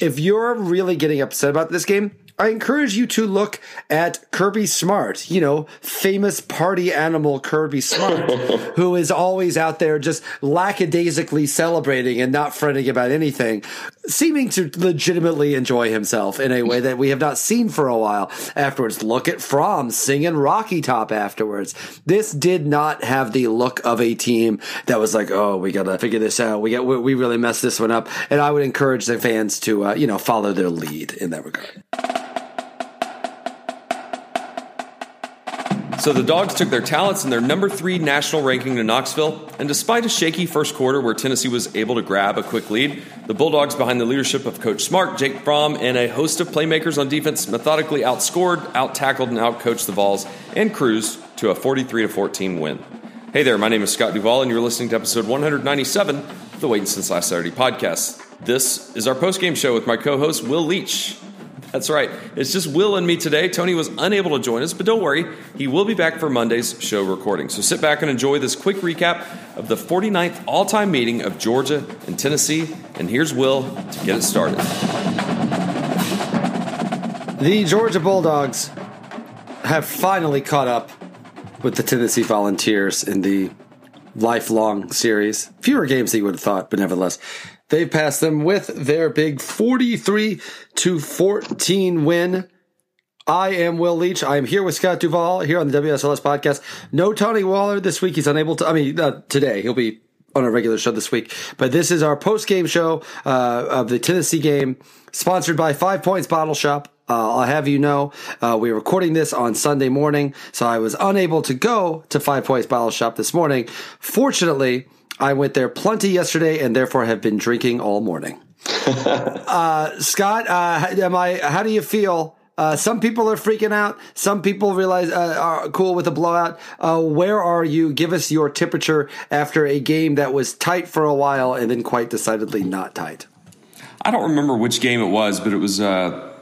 if you're really getting upset about this game, I encourage you to look at Kirby Smart, you know, famous party animal Kirby Smart, who is always out there just lackadaisically celebrating and not fretting about anything, seeming to legitimately enjoy himself in a way that we have not seen for a while afterwards. Look at Fromm singing Rocky Top afterwards. This did not have the look of a team that was like, oh, we gotta figure this out. We got, we really messed this one up. And I would encourage the fans to, uh, you know, follow their lead in that regard. So the Dogs took their talents and their number three national ranking to Knoxville, and despite a shaky first quarter where Tennessee was able to grab a quick lead, the Bulldogs, behind the leadership of Coach Smart, Jake Fromm, and a host of playmakers on defense, methodically outscored, out tackled, and outcoached the Vols and cruised to a 43 14 win. Hey there, my name is Scott Duvall, and you're listening to episode 197 of the Waiting Since Last Saturday podcast. This is our post game show with my co host, Will Leitch. That's right. It's just Will and me today. Tony was unable to join us, but don't worry, he will be back for Monday's show recording. So sit back and enjoy this quick recap of the 49th all time meeting of Georgia and Tennessee. And here's Will to get it started. The Georgia Bulldogs have finally caught up with the Tennessee Volunteers in the lifelong series. Fewer games than you would have thought, but nevertheless. They passed them with their big 43 to 14 win. I am Will Leitch. I am here with Scott Duvall here on the WSLS podcast. No Tony Waller this week. He's unable to, I mean, today. He'll be on a regular show this week. But this is our post game show uh, of the Tennessee game, sponsored by Five Points Bottle Shop. Uh, I'll have you know, uh, we're recording this on Sunday morning, so I was unable to go to Five Points Bottle Shop this morning. Fortunately, I went there plenty yesterday and therefore have been drinking all morning. uh, Scott, uh, am I? How do you feel? Uh, some people are freaking out. Some people realize uh, are cool with a blowout. Uh, where are you? Give us your temperature after a game that was tight for a while and then quite decidedly not tight. I don't remember which game it was, but it was uh,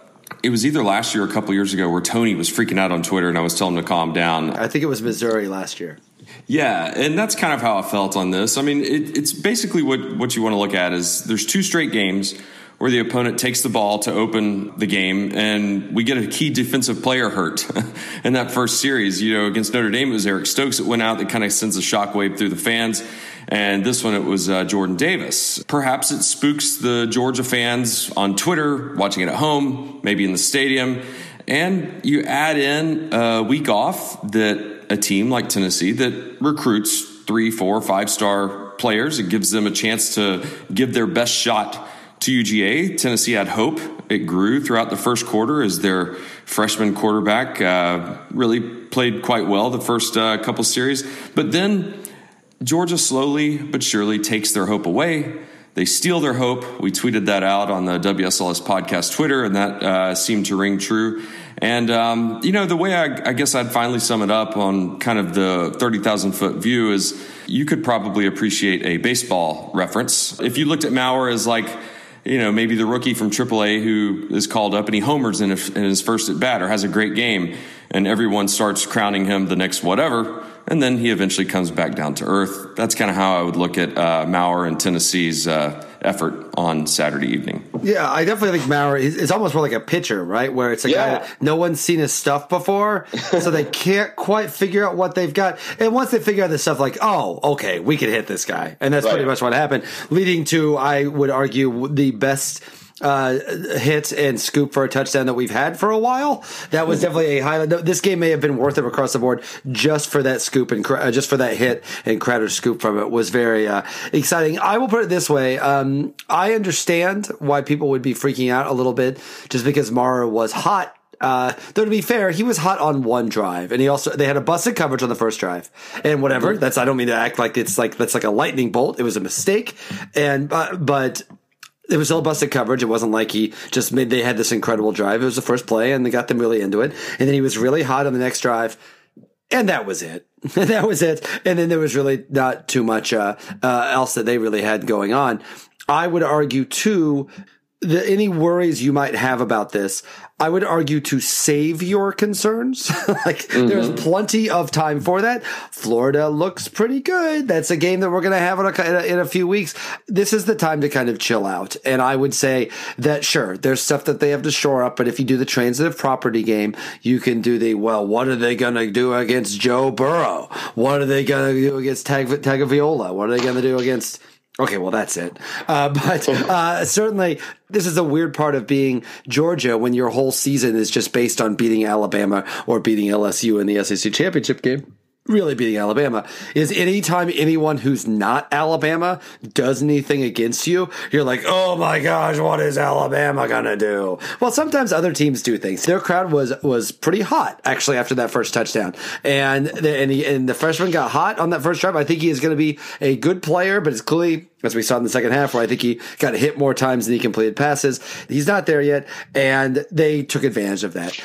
it was either last year or a couple years ago where Tony was freaking out on Twitter and I was telling him to calm down. I think it was Missouri last year. Yeah, and that's kind of how I felt on this. I mean, it, it's basically what what you want to look at is there's two straight games where the opponent takes the ball to open the game, and we get a key defensive player hurt in that first series. You know, against Notre Dame, it was Eric Stokes that went out that kind of sends a shockwave through the fans. And this one, it was uh, Jordan Davis. Perhaps it spooks the Georgia fans on Twitter, watching it at home, maybe in the stadium. And you add in a week off that a team like Tennessee that recruits three, four, five star players. It gives them a chance to give their best shot to UGA. Tennessee had hope. It grew throughout the first quarter as their freshman quarterback uh, really played quite well the first uh, couple series. But then Georgia slowly but surely takes their hope away. They steal their hope. We tweeted that out on the WSLS podcast Twitter, and that uh, seemed to ring true. And, um, you know, the way I, I, guess I'd finally sum it up on kind of the 30,000 foot view is you could probably appreciate a baseball reference. If you looked at Maurer as like, you know, maybe the rookie from AAA who is called up and he homers in, in his first at bat or has a great game, and everyone starts crowning him the next whatever and then he eventually comes back down to earth. That's kind of how I would look at uh, Maurer and Tennessee's uh, effort on Saturday evening. Yeah, I definitely think Maurer is almost more like a pitcher, right? Where it's a yeah. guy that no one's seen his stuff before, so they can't quite figure out what they've got. And once they figure out this stuff, like, oh, okay, we can hit this guy, and that's right. pretty much what happened, leading to, I would argue, the best uh, hit and scoop for a touchdown that we've had for a while. That was definitely a highlight. This game may have been worth it across the board just for that scoop and uh, just for that hit and Crowder's scoop from it was very uh, exciting. I will put it this way: um, I understand why people would be freaking out a little bit just because Maurer was hot uh, though to be fair, he was hot on one drive, and he also they had a busted coverage on the first drive, and whatever. That's I don't mean to act like it's like that's like a lightning bolt. It was a mistake, and uh, but it was all busted coverage. It wasn't like he just made, they had this incredible drive. It was the first play and they got them really into it. And then he was really hot on the next drive. And that was it. that was it. And then there was really not too much, uh, uh, else that they really had going on. I would argue too, the, any worries you might have about this, I would argue to save your concerns. like mm-hmm. there's plenty of time for that. Florida looks pretty good. That's a game that we're going to have in a, in a, in a few weeks. This is the time to kind of chill out. And I would say that sure, there's stuff that they have to shore up. But if you do the transitive property game, you can do the, well, what are they going to do against Joe Burrow? What are they going to do against Tag, Tagovailoa? What are they going to do against Okay, well, that's it. Uh, but uh, certainly, this is a weird part of being Georgia when your whole season is just based on beating Alabama or beating LSU in the SEC championship game really beating Alabama is anytime anyone who's not Alabama does anything against you, you're like, oh my gosh, what is Alabama gonna do? Well, sometimes other teams do things. Their crowd was was pretty hot actually after that first touchdown, and the, and, he, and the freshman got hot on that first drive. I think he is going to be a good player, but it's clearly as we saw in the second half, where I think he got hit more times than he completed passes. He's not there yet, and they took advantage of that.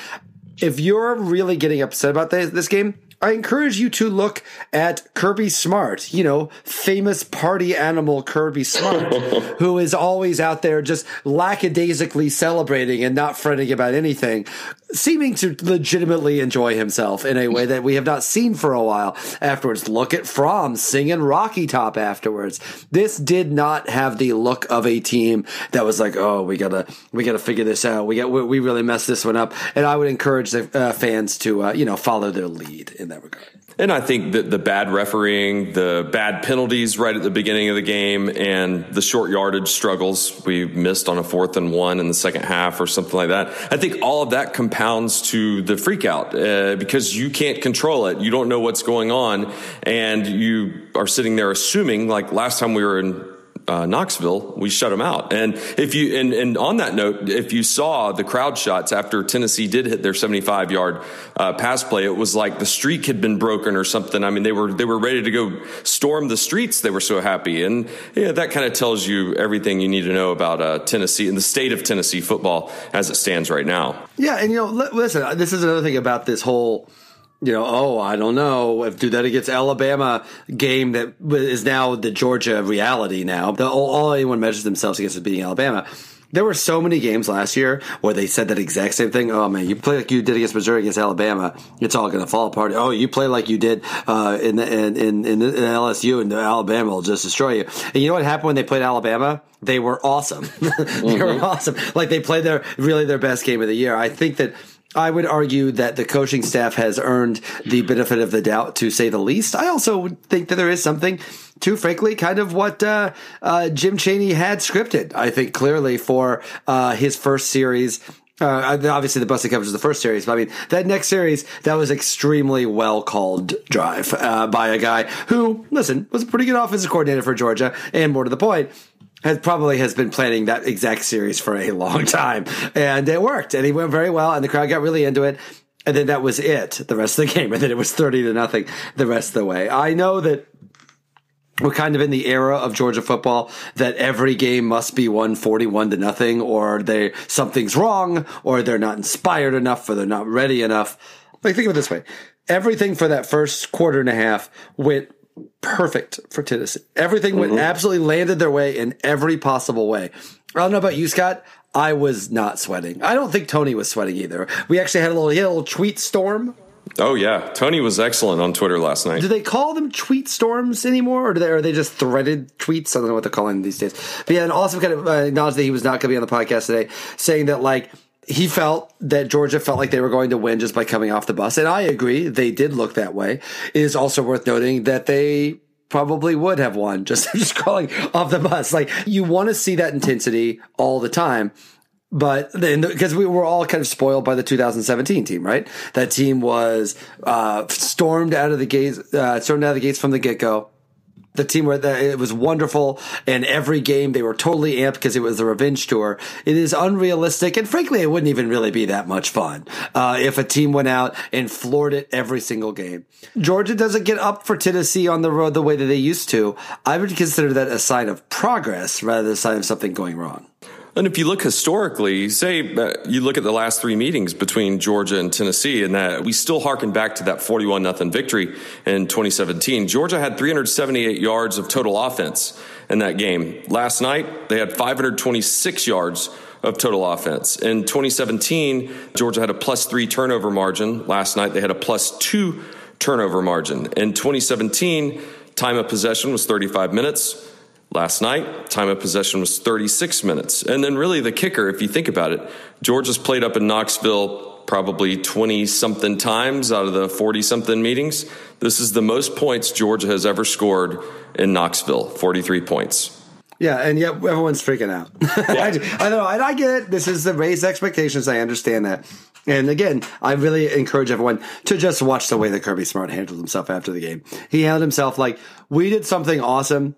If you're really getting upset about this, this game, I encourage you to look at Kirby Smart, you know, famous party animal Kirby Smart, who is always out there just lackadaisically celebrating and not fretting about anything, seeming to legitimately enjoy himself in a way that we have not seen for a while afterwards. Look at Fromm singing Rocky Top afterwards. This did not have the look of a team that was like, oh, we gotta, we gotta figure this out. We got, we really messed this one up. And I would encourage the uh, fans to, uh, you know, follow their lead in that regard. And I think that the bad refereeing, the bad penalties right at the beginning of the game, and the short yardage struggles we missed on a fourth and one in the second half or something like that. I think all of that compounds to the freakout uh, because you can't control it. You don't know what's going on, and you are sitting there assuming, like last time we were in uh, Knoxville, we shut them out. And if you and, and on that note, if you saw the crowd shots after Tennessee did hit their 75 yard uh, pass play, it was like the streak had been broken or something. I mean, they were they were ready to go storm the streets. They were so happy, and yeah, that kind of tells you everything you need to know about uh, Tennessee and the state of Tennessee football as it stands right now. Yeah, and you know, listen, this is another thing about this whole you know, oh, I don't know if do that against Alabama game that is now the Georgia reality now. The, all, all anyone measures themselves against is beating Alabama. There were so many games last year where they said that exact same thing. Oh man, you play like you did against Missouri against Alabama, it's all going to fall apart. Oh, you play like you did uh, in, the, in, in in LSU and Alabama will just destroy you. And you know what happened when they played Alabama? They were awesome. they mm-hmm. were awesome. Like they played their really their best game of the year. I think that I would argue that the coaching staff has earned the benefit of the doubt, to say the least. I also think that there is something to, frankly, kind of what uh, uh, Jim Chaney had scripted. I think clearly for uh, his first series. Uh, obviously, the busted coverage was the first series, but I mean that next series that was extremely well called drive uh, by a guy who, listen, was a pretty good offensive coordinator for Georgia, and more to the point, has probably has been planning that exact series for a long time, and it worked, and he went very well, and the crowd got really into it. And then that was it, the rest of the game. And then it was 30 to nothing the rest of the way. I know that we're kind of in the era of Georgia football that every game must be won 41 to nothing or they something's wrong or they're not inspired enough or they're not ready enough. Like think of it this way. Everything for that first quarter and a half went perfect for Tennessee. Everything went mm-hmm. absolutely landed their way in every possible way. I don't know about you, Scott. I was not sweating. I don't think Tony was sweating either. We actually had a little, had a little tweet storm. Oh yeah, Tony was excellent on Twitter last night. Do they call them tweet storms anymore, or, they, are they just threaded tweets? I don't know what they're calling these days. But yeah, and also kind of uh, acknowledged that he was not going to be on the podcast today, saying that like he felt that Georgia felt like they were going to win just by coming off the bus. And I agree. They did look that way. It is also worth noting that they probably would have won just, just crawling off the bus. Like you want to see that intensity all the time. But then, because we were all kind of spoiled by the 2017 team, right? That team was uh, stormed out of the gates, uh, stormed out of the gates from the get go the team where it was wonderful and every game they were totally amped because it was the revenge tour. It is unrealistic and frankly, it wouldn't even really be that much fun uh, if a team went out and floored it every single game. Georgia doesn't get up for Tennessee on the road the way that they used to. I would consider that a sign of progress rather than a sign of something going wrong. And if you look historically, say uh, you look at the last three meetings between Georgia and Tennessee, and that we still harken back to that 41 nothing victory in 2017. Georgia had 378 yards of total offense in that game. Last night, they had 526 yards of total offense. In 2017, Georgia had a plus three turnover margin. Last night, they had a plus two turnover margin. In 2017, time of possession was 35 minutes. Last night, time of possession was 36 minutes. And then, really, the kicker, if you think about it, Georgia's played up in Knoxville probably 20 something times out of the 40 something meetings. This is the most points Georgia has ever scored in Knoxville 43 points. Yeah, and yet everyone's freaking out. Yeah. I, I know, and I get it. This is the raised expectations. I understand that. And again, I really encourage everyone to just watch the way that Kirby Smart handled himself after the game. He handled himself like we did something awesome.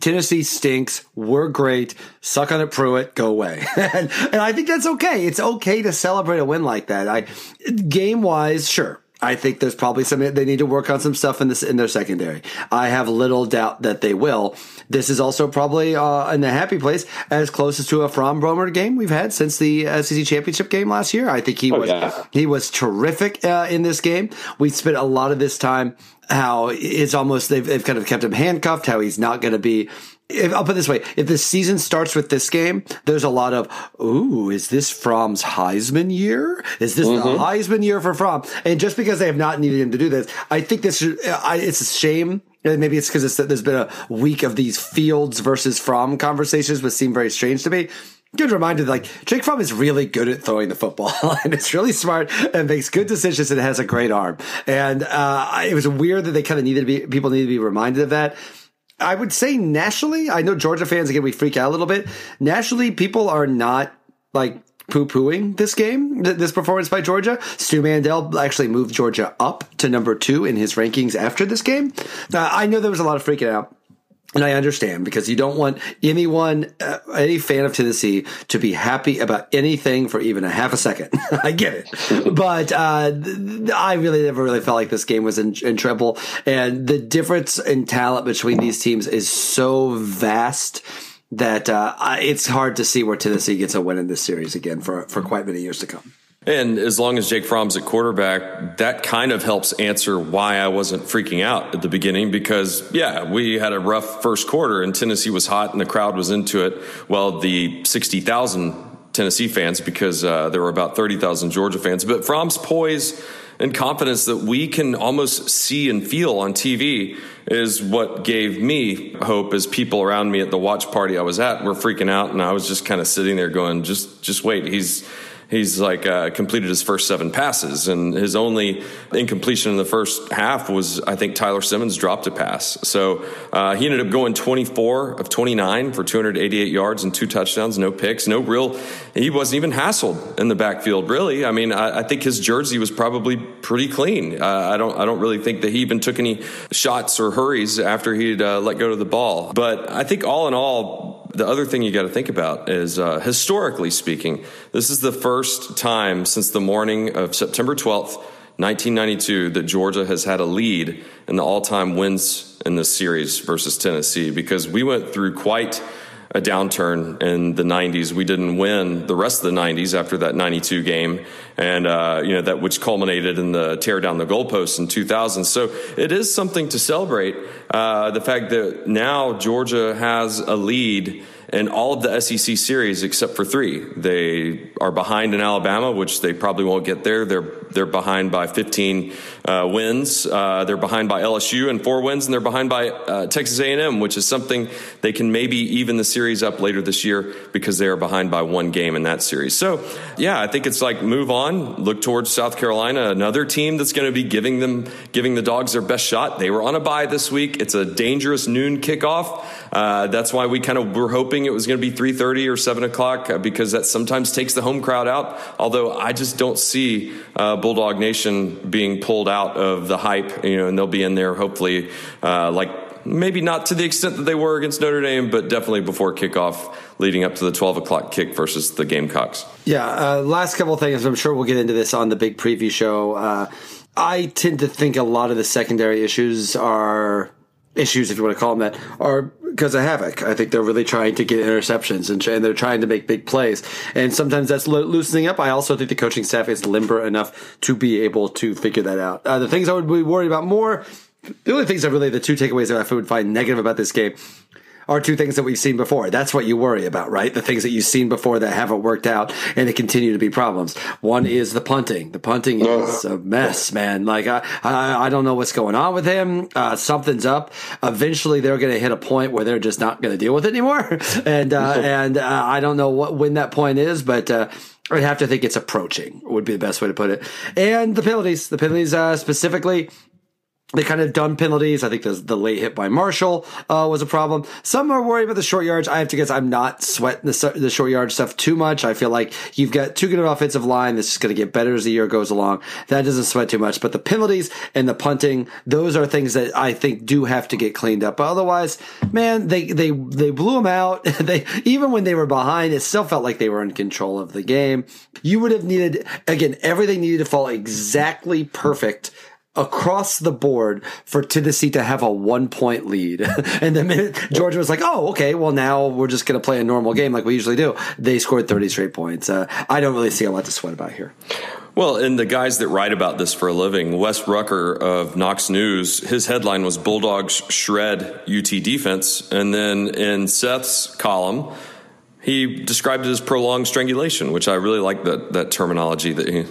Tennessee stinks. We're great. Suck on it, Pruitt. Go away. and, and I think that's okay. It's okay to celebrate a win like that. I, game wise, sure. I think there's probably some they need to work on some stuff in this in their secondary. I have little doubt that they will. This is also probably uh, in the happy place as closest to a Fromm Boerema game we've had since the SEC championship game last year. I think he oh, was yeah. he was terrific uh, in this game. We spent a lot of this time how it's almost they've, they've kind of kept him handcuffed. How he's not going to be if, I'll put it this way: if the season starts with this game, there's a lot of, "Ooh, is this Fromm's Heisman year? Is this mm-hmm. the Heisman year for Fromm?" And just because they have not needed him to do this, I think this. I, it's a shame. And maybe it's because it's there's been a week of these Fields versus Fromm conversations, which seem very strange to me good reminder like Jake Fromm is really good at throwing the football and it's really smart and makes good decisions and has a great arm. And uh, it was weird that they kind of needed to be people need to be reminded of that. I would say nationally, I know Georgia fans again we freak out a little bit. Nationally, people are not like poo pooing this game, this performance by Georgia. Stu Mandel actually moved Georgia up to number two in his rankings after this game. Uh, I know there was a lot of freaking out. And I understand because you don't want anyone, uh, any fan of Tennessee to be happy about anything for even a half a second. I get it. But, uh, I really never really felt like this game was in, in trouble. And the difference in talent between these teams is so vast that, uh, it's hard to see where Tennessee gets a win in this series again for, for quite many years to come. And as long as Jake Fromm's at quarterback, that kind of helps answer why I wasn't freaking out at the beginning because, yeah, we had a rough first quarter and Tennessee was hot and the crowd was into it. Well, the 60,000 Tennessee fans, because uh, there were about 30,000 Georgia fans. But Fromm's poise and confidence that we can almost see and feel on TV is what gave me hope as people around me at the watch party I was at were freaking out and I was just kind of sitting there going, just, just wait. He's, he's like uh, completed his first seven passes, and his only incompletion in the first half was I think Tyler Simmons dropped a pass. So uh, he ended up going 24 of 29 for 288 yards and two touchdowns, no picks, no real. He wasn't even hassled in the backfield. Really, I mean, I, I think his jersey was probably pretty clean. Uh, I don't, I don't really think that he even took any shots or hurries after he'd uh, let go of the ball. But I think all in all the other thing you got to think about is uh, historically speaking, this is the first time since the morning of September 12th, 1992, that Georgia has had a lead in the all time wins in this series versus Tennessee because we went through quite a downturn in the 90s. We didn't win the rest of the 90s after that 92 game, and uh, you know that which culminated in the tear down the goalposts in 2000. So it is something to celebrate. Uh, the fact that now Georgia has a lead in all of the SEC series except for three. They are behind in Alabama, which they probably won't get there. They're they're behind by 15 uh, wins. Uh, they're behind by LSU and four wins, and they're behind by uh, Texas A&M, which is something they can maybe even the series up later this year because they are behind by one game in that series. So, yeah, I think it's like move on, look towards South Carolina, another team that's going to be giving them giving the dogs their best shot. They were on a bye this week. It's a dangerous noon kickoff. Uh, that's why we kind of were hoping it was going to be 3:30 or 7 o'clock uh, because that sometimes takes the home crowd out. Although I just don't see uh, Bulldog Nation being pulled out of the hype, you know, and they'll be in there hopefully, uh, like maybe not to the extent that they were against Notre Dame, but definitely before kickoff, leading up to the 12 o'clock kick versus the Gamecocks. Yeah, uh, last couple things. I'm sure we'll get into this on the big preview show. Uh, I tend to think a lot of the secondary issues are issues, if you want to call them that, are because of Havoc. I think they're really trying to get interceptions and, and they're trying to make big plays. And sometimes that's lo- loosening up. I also think the coaching staff is limber enough to be able to figure that out. Uh, the things I would be worried about more, the only things that really, the two takeaways that I would find negative about this game are two things that we've seen before. That's what you worry about, right? The things that you've seen before that haven't worked out and they continue to be problems. One is the punting. The punting is a mess, man. Like I, I, I don't know what's going on with him. Uh, something's up. Eventually, they're going to hit a point where they're just not going to deal with it anymore. and uh, and uh, I don't know what when that point is, but. Uh, I'd have to think it's approaching would be the best way to put it. And the penalties, the penalties uh, specifically, they kind of done penalties. I think the, the late hit by Marshall uh, was a problem. Some are worried about the short yards. I have to guess I'm not sweating the, the short yard stuff too much. I feel like you've got too good an offensive line. This is going to get better as the year goes along. That doesn't sweat too much. But the penalties and the punting, those are things that I think do have to get cleaned up. But otherwise, man, they they they blew them out. they even when they were behind, it still felt like they were in control of the game. You would have needed again everything needed to fall exactly perfect across the board for Tennessee to have a one point lead. and the minute Georgia was like, oh, okay, well, now we're just going to play a normal game like we usually do, they scored 30 straight points. Uh, I don't really see a lot to sweat about here. Well, and the guys that write about this for a living, Wes Rucker of Knox News, his headline was Bulldogs shred UT defense. And then in Seth's column, he described it as prolonged strangulation, which I really like that, that terminology that he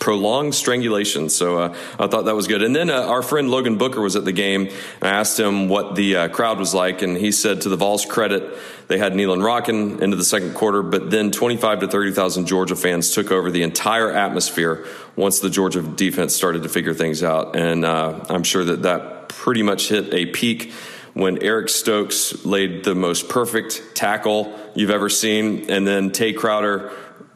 prolonged strangulation. So uh, I thought that was good. And then uh, our friend Logan Booker was at the game, and I asked him what the uh, crowd was like, and he said to the Vols' credit, they had Neyland rocking into the second quarter, but then 25 to 30,000 Georgia fans took over the entire atmosphere once the Georgia defense started to figure things out. And uh, I'm sure that that pretty much hit a peak when Eric Stokes laid the most perfect tackle you've ever seen, and then Tae Crowder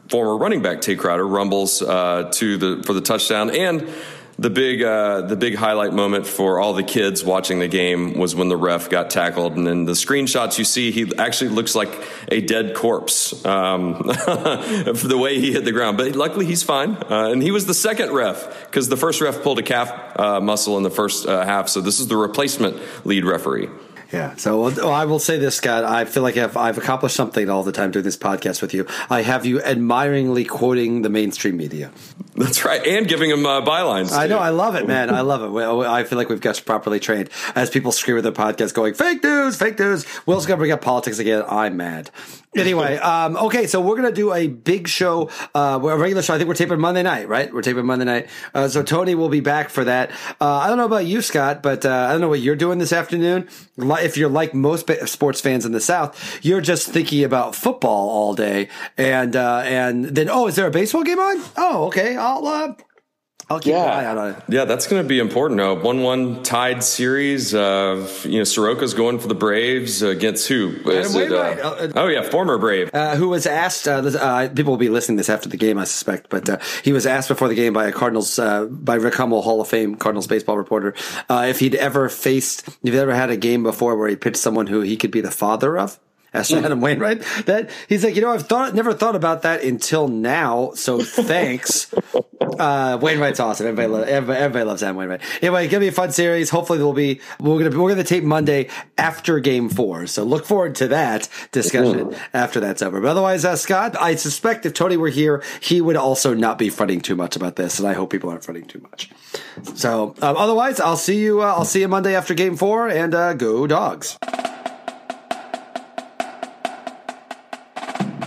former running back Tae Crowder rumbles uh, to the for the touchdown. And the big uh, the big highlight moment for all the kids watching the game was when the ref got tackled, and then the screenshots you see, he actually looks like a dead corpse um, for the way he hit the ground. But luckily, he's fine, uh, and he was the second ref because the first ref pulled a calf uh, muscle in the first uh, half, so this is the replacement lead referee. Yeah. So well, I will say this, Scott. I feel like I've, I've, accomplished something all the time doing this podcast with you. I have you admiringly quoting the mainstream media. That's right, and giving them uh, bylines. I know. I love it, man. I love it. I feel like we've got properly trained. As people scream at their podcast, going "fake news, fake news." Will's gonna bring up politics again. I'm mad. Anyway, um, okay, so we're gonna do a big show, uh, a regular show. I think we're taping Monday night, right? We're taping Monday night. Uh, so Tony will be back for that. Uh, I don't know about you, Scott, but uh, I don't know what you're doing this afternoon. If you're like most sports fans in the South, you're just thinking about football all day, and uh, and then oh, is there a baseball game on? Oh, okay, I'll uh, I'll keep yeah. an eye out on it. Yeah, that's going to be important. A one-one tied series. Uh, you know, Soroka's going for the Braves against who? Is it, uh, oh yeah, former Brave. Uh, who was asked? Uh, uh, people will be listening this after the game, I suspect. But uh, he was asked before the game by a Cardinals, by Rick Hummel, Hall of Fame Cardinals baseball reporter, if he'd ever faced, if he'd ever had a game before where he pitched someone who he could be the father of asked Adam Wainwright. That he's like, you know, I've thought, never thought about that until now. So thanks. uh, Wainwright's awesome. Everybody, lo- everybody, everybody, loves Adam Wainwright. Anyway, it's gonna be a fun series. Hopefully, there will be. We're gonna we're gonna tape Monday after Game Four. So look forward to that discussion mm-hmm. after that's over. But otherwise, uh, Scott, I suspect if Tony were here, he would also not be fretting too much about this, and I hope people aren't fretting too much. So um, otherwise, I'll see you. Uh, I'll see you Monday after Game Four, and uh, go dogs.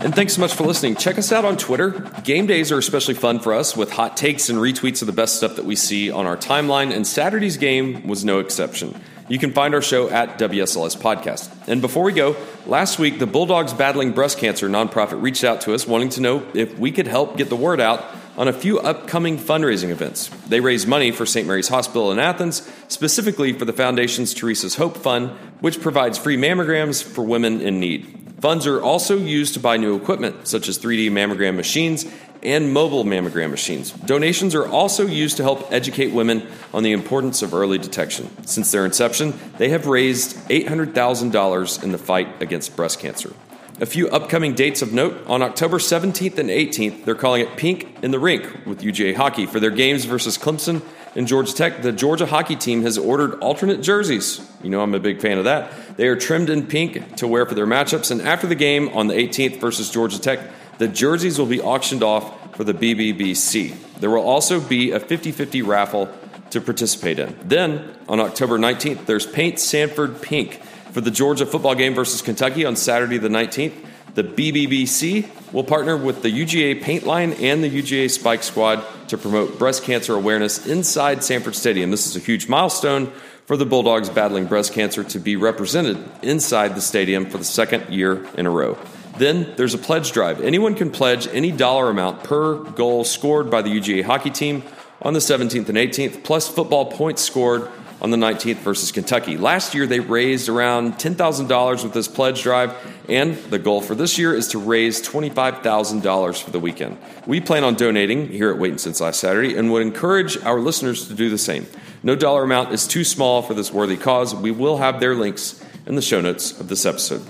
And thanks so much for listening. Check us out on Twitter. Game days are especially fun for us with hot takes and retweets of the best stuff that we see on our timeline, and Saturday's game was no exception. You can find our show at WSLS Podcast. And before we go, last week the Bulldogs Battling Breast Cancer nonprofit reached out to us wanting to know if we could help get the word out on a few upcoming fundraising events. They raise money for St. Mary's Hospital in Athens, specifically for the Foundation's Teresa's Hope Fund, which provides free mammograms for women in need. Funds are also used to buy new equipment, such as 3D mammogram machines and mobile mammogram machines. Donations are also used to help educate women on the importance of early detection. Since their inception, they have raised $800,000 in the fight against breast cancer. A few upcoming dates of note on October 17th and 18th, they're calling it Pink in the Rink with UGA Hockey for their games versus Clemson in Georgia Tech, the Georgia hockey team has ordered alternate jerseys. You know, I'm a big fan of that. They are trimmed in pink to wear for their matchups. And after the game on the 18th versus Georgia Tech, the jerseys will be auctioned off for the BBBC. There will also be a 50 50 raffle to participate in. Then, on October 19th, there's Paint Sanford Pink for the Georgia football game versus Kentucky on Saturday the 19th. The BBBC will partner with the UGA Paint Line and the UGA Spike Squad to promote breast cancer awareness inside Sanford Stadium. This is a huge milestone for the Bulldogs battling breast cancer to be represented inside the stadium for the second year in a row. Then there's a pledge drive. Anyone can pledge any dollar amount per goal scored by the UGA hockey team on the 17th and 18th, plus football points scored on the 19th versus Kentucky. Last year, they raised around $10,000 with this pledge drive, and the goal for this year is to raise $25,000 for the weekend. We plan on donating here at Waiting Since Last Saturday and would encourage our listeners to do the same. No dollar amount is too small for this worthy cause. We will have their links in the show notes of this episode.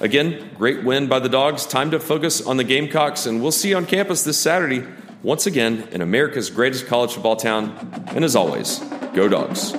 Again, great win by the Dogs. Time to focus on the Gamecocks, and we'll see you on campus this Saturday, once again in America's greatest college football town. And as always, go Dogs.